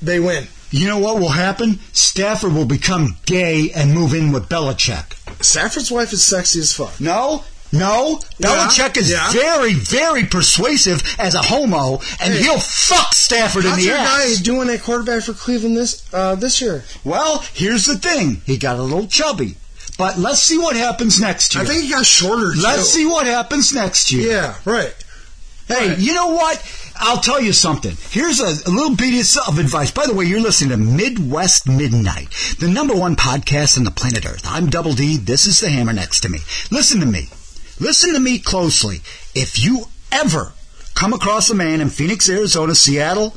they win. You know what will happen? Stafford will become gay and move in with Belichick. Stafford's wife is sexy as fuck. No, no. Yeah, Belichick is yeah. very, very persuasive as a homo, and Hey. he'll fuck Stafford in How's the your guy ass. doing at quarterback for Cleveland this uh, this year? Well, here's the thing. He got a little chubby. But let's see what happens next year. I think he got shorter. let's too. see what happens next year. Yeah, right. Hey, Right. you know what? I'll tell you something. Here's a, a little bit of advice. By the way, you're listening to Midwest Midnight, the number one podcast on the planet Earth. I'm Double D. This is the hammer next to me. Listen to me. Listen to me closely. If you ever come across a man in Phoenix, Arizona, Seattle,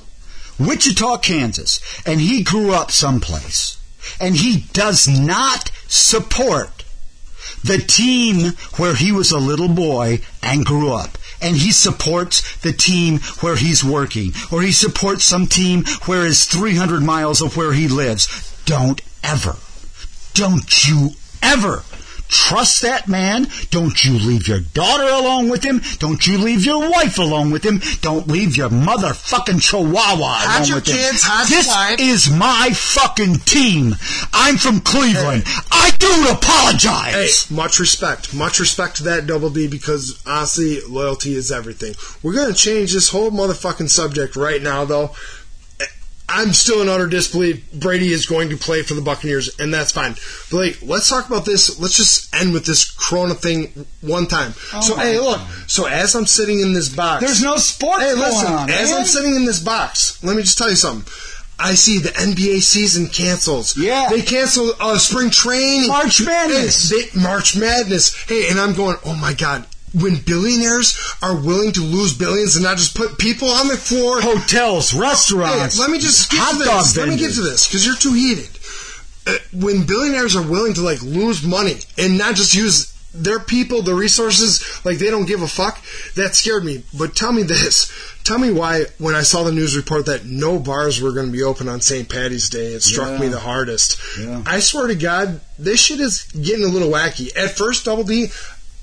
Wichita, Kansas, and he grew up someplace, and he does not support the team where he was a little boy and grew up. And he supports the team where he's working. Or he supports some team where is 300 miles of where he lives. Don't ever, don't you ever trust that man. Don't you leave your daughter alone with him. Don't you leave your wife alone with him. Don't leave your motherfucking chihuahua Hide alone your with him. kids, hide this wife. is my fucking team. I'm from Cleveland. I do apologize. Hey, much respect. Much respect to that Double D because honestly, loyalty is everything. We're gonna change this whole motherfucking subject right now, though. I'm still in utter disbelief. Brady is going to play for the Buccaneers, and that's fine. But like, let's talk about this. Let's just end with this Corona thing one time. so, hey, look. So as I'm sitting in this box, There's no sports Hey, going listen. on, as. I'm sitting in this box, let me just tell you something. I see the NBA season cancels. Yeah. they cancel uh, spring training. March Madness. They, March Madness. Hey, and I'm going, oh my god. When billionaires are willing to lose billions and not just put people on the floor. Hotels, restaurants. Hey, let me just get hot to this. Let me get to this because you're too heated. Uh, when billionaires are willing to like lose money and not just use their people, the resources, like they don't give a fuck, that scared me. But tell me this. Tell me why, when I saw the news report that no bars were going to be open on St. Patty's Day, it struck Yeah. me the hardest. Yeah. I swear to God, this shit is getting a little wacky. At first, Double D,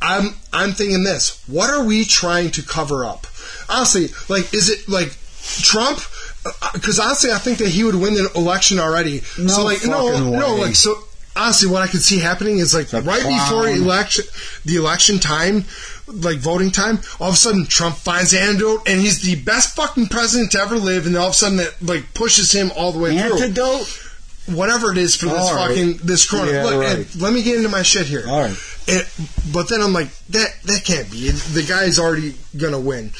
I'm I'm thinking this. What are we trying to cover up? Honestly, like, is it like Trump? Uh, because honestly, I think that he would win the election already. No so like, no, fucking no, like so. Honestly, what I could see happening is like The right before election, the election time, like voting time. All of a sudden, Trump finds the antidote, and he's the best fucking president to ever live. And all of a sudden, that like pushes him all the way through Antidote? Whatever it is for this All right. fucking this corona. Yeah, Look, right. let me get into my shit here. All right. And- but then I'm like, that that can't be. The guy's already gonna win.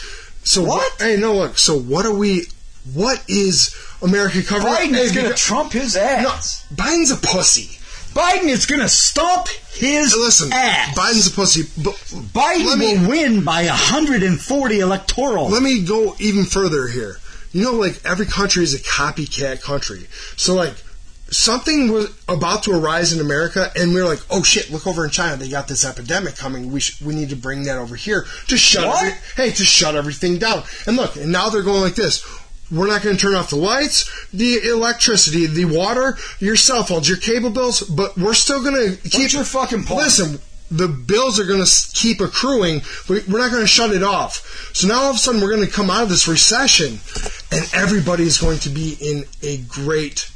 So What? Hey, no, look. So what are we? What is America covering? Biden is because- trump his ass. no. Biden's a pussy. Biden is to stomp his Listen, ass. Biden's a pussy. But Biden me- will win by 140 electoral. let me go even further here. You know, like every country is a copycat country. So like something was about to arise in America, and we are like, oh shit, look over in China, they got this epidemic coming. We sh- we need to bring that over here to shut every- hey to shut everything down. And look, and now they're going like this. We're not going to turn off the lights, the electricity, the water, your cell phones, your cable bills, but we're still going to keep your fucking point? Listen, the bills are going to keep accruing. We- We're not going to shut it off. So now all of a sudden we're going to come out of this recession, and everybody is going to be in a great,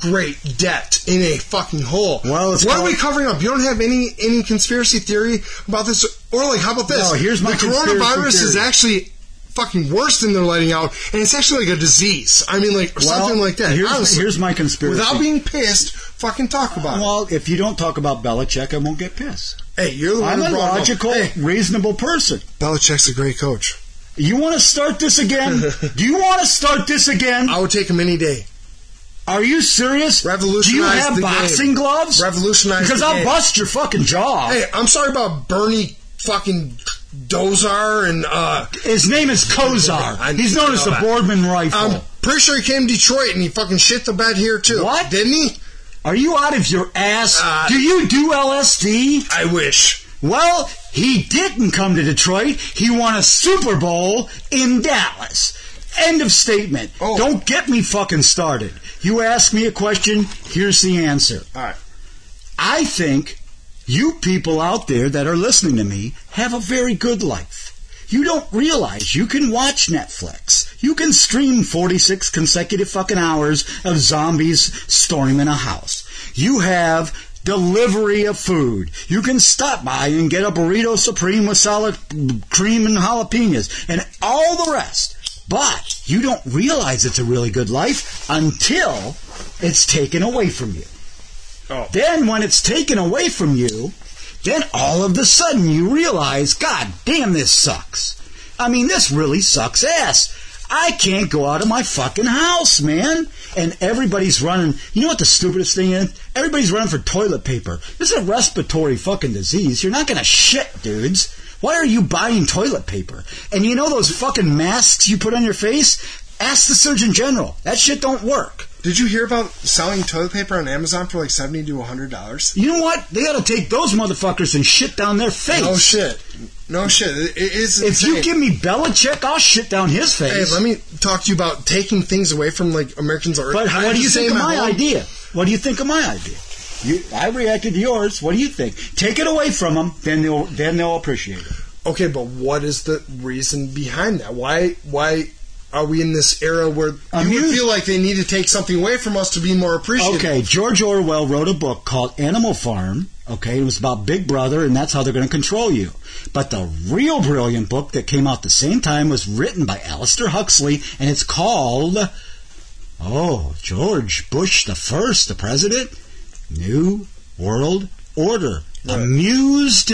great debt in a fucking hole. Well, it's what are we covering up? You don't have any any conspiracy theory about this, or like how about this? No, here's my the coronavirus is actually. Fucking worse than they're letting out, and it's actually like a disease. I mean, like Well, something like that. here's- Honestly, here's my conspiracy. Without being pissed, fucking talk about Well, if you don't talk about Belichick, I won't get pissed. Hey, you're the one I'm a it logical, Hey, reasonable person. Belichick's a great coach. You want to start this again? Do you want to start this again? I would take him any day. Are you serious? Revolutionize Do you have the boxing game. gloves? Revolutionize Because I'll game. bust your fucking jaw. Hey, I'm sorry about Bernie fucking Dozar and uh His name is Kosar. I- He's known as the I- Boardman rifle. I'm pretty sure he came to Detroit and he fucking shit the bed here too. What? Didn't he? Are you out of your ass? Uh, do you do LSD? I wish. Well, he didn't come to Detroit. He won a Super Bowl in Dallas. End of statement. Oh. Don't get me fucking started. You ask me a question, here's the answer. Alright. I think you people out there that are listening to me have a very good life. You don't realize you can watch Netflix. You can stream 46 consecutive fucking hours of zombies storming in a house. You have delivery of food. You can stop by and get a burrito supreme with solid cream and jalapenos and all the rest. But you don't realize it's a really good life until it's taken away from you. Oh. Then when it's taken away from you, then all of a sudden you realize, God damn, this sucks. I mean, this really sucks ass. I can't go out of my fucking house, man. And everybody's running. You know what the stupidest thing is? Everybody's running for toilet paper. This is a respiratory fucking disease. You're not gonna shit, dudes. Why are you buying toilet paper? And you know those fucking masks you put on your face? Ask the Surgeon General. That shit don't work. Did you hear about selling toilet paper on Amazon for like seventy to hundred dollars? You know what? They gotta take those motherfuckers and shit down their face. No shit. No shit. It, it's If you give me Belichick, I'll shit down his face. Hey, let me talk to you about taking things away from like Americans. But what do you think of my home- idea? What do you think of my idea? You, I reacted to yours. What do you think? Take it away from them, then they'll then they'll appreciate it. Okay, but what is the reason behind that? Why why are we in this era where you feel like they need to take something away from us to be more appreciative? Okay, George Orwell wrote a book called Animal Farm. Okay, it was about Big Brother, and that's how they're going to control you. But the real brilliant book that came out the same time was written by Alistair Huxley, and it's called Oh, George Bush the First, the President, New World Order, amused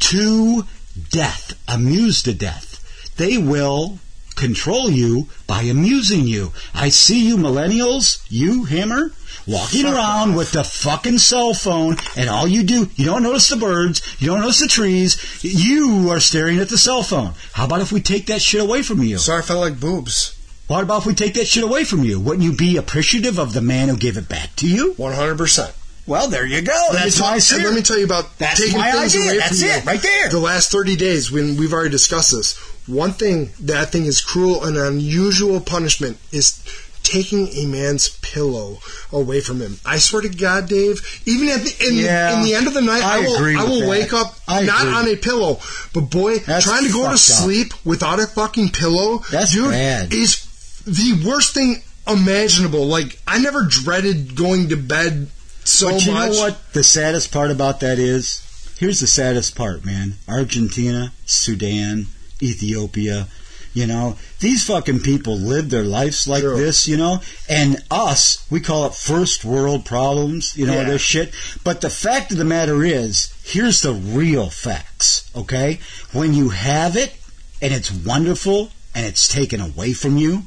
to death, amused to death. They will control you by amusing you. I see you millennials, you Hammer, walking around with the fucking cell phone, and all you do, you don't notice the birds, you don't notice the trees, you are staring at the cell phone. How about if we take that shit away from you? Sorry, I felt like boobs. What about if we take that shit away from you? Wouldn't you be appreciative of the man who gave it back to you? One hundred percent. Well, there you go. That's my and let me tell you about That's taking my things idea. away That's from it, you. right there. The last thirty days, when we've already discussed this, one thing that I think is cruel and unusual punishment is taking a man's pillow away from him. I swear to God, Dave, even at the in, Yeah, the, in the end of the night, I, I will I will that. wake up I not agree. on a pillow, but boy, That's trying to go to fucked up. sleep without a fucking pillow, That's dude, bad. is the worst thing imaginable. Like I never dreaded going to bed so but you much. know what the saddest part about that is? Here's the saddest part, man. Argentina, Sudan, Ethiopia, you know, these fucking people live their lives like True. this, you know, and us, we call it first world problems, you know, Yeah. this shit. But the fact of the matter is, here's the real facts, okay? When you have it and it's wonderful and it's taken away from you,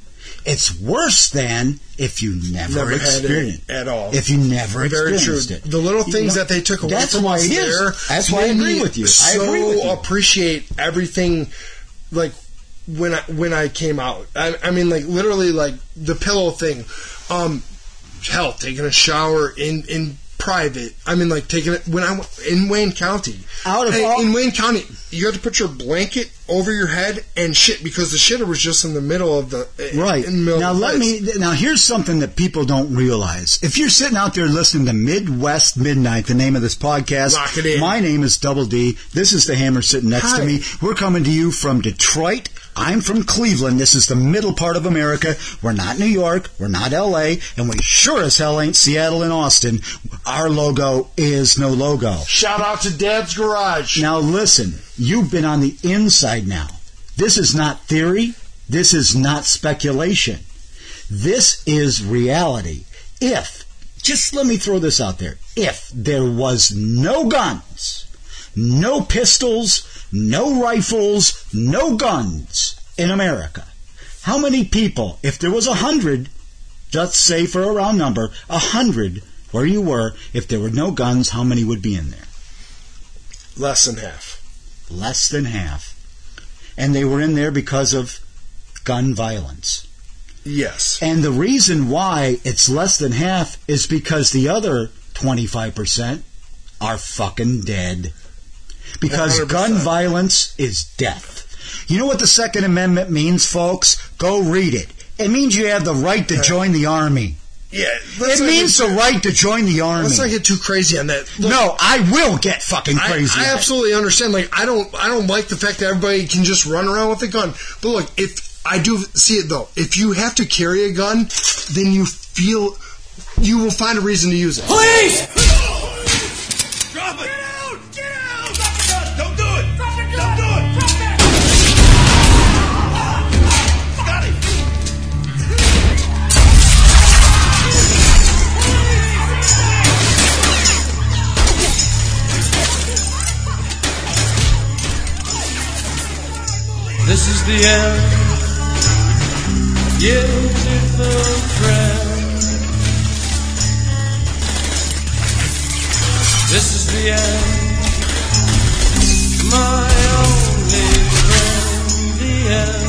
It's worse than if you never, Never had it experienced at all. If you never Very true. experienced it. The little You things know, that they took away that's from why us there. That's why I agree with you. I So agree with you. appreciate everything, like when I when I came out. I, I mean, like literally, like the pillow thing. Um, hell, taking a shower in in private. I mean, like taking it when I in Wayne County. Out of all- in Wayne County, you had to put your blanket over your head and shit because the shitter was just in the middle of the eh, Right. In the Now let me now here's something that people don't realize. If you're sitting out there listening to Midwest Midnight, the name of this podcast, Lock it in. my name is Double D. This is the hammer sitting next Hi. to me. We're coming to you from Detroit. I'm from Cleveland. This is the middle part of America. We're not New York. We're not LA. And we sure as hell ain't Seattle and Austin. Our logo is no logo. Shout out to Dad's Garage. Now listen, you've been on the inside now. This is not theory. This is not speculation. This is reality. If, just let me throw this out there, if there was no guns, no pistols, no rifles, no guns in America, how many people, if there was a hundred, let's say for a round number, a hundred where you were, if there were no guns, how many would be in there? Less than half. less than half. And they were in there because of gun violence. Yes. And the reason why it's less than half is because the other 25% are fucking dead. Because 100%. gun violence is death. You know what the Second Amendment means, folks? Go read it. It means you have the right to join the army. Yeah. It means the right to join the army. Let's not get too crazy on that. Look, no, I will get fucking crazy. I on it. absolutely understand. Like, I don't, I don't like the fact that everybody can just run around with a gun. But look, if I do see it though, if you have to carry a gun, then you feel you will find a reason to use it. Police! This is the end. Beautiful friend. This is the end. My only friend. The end.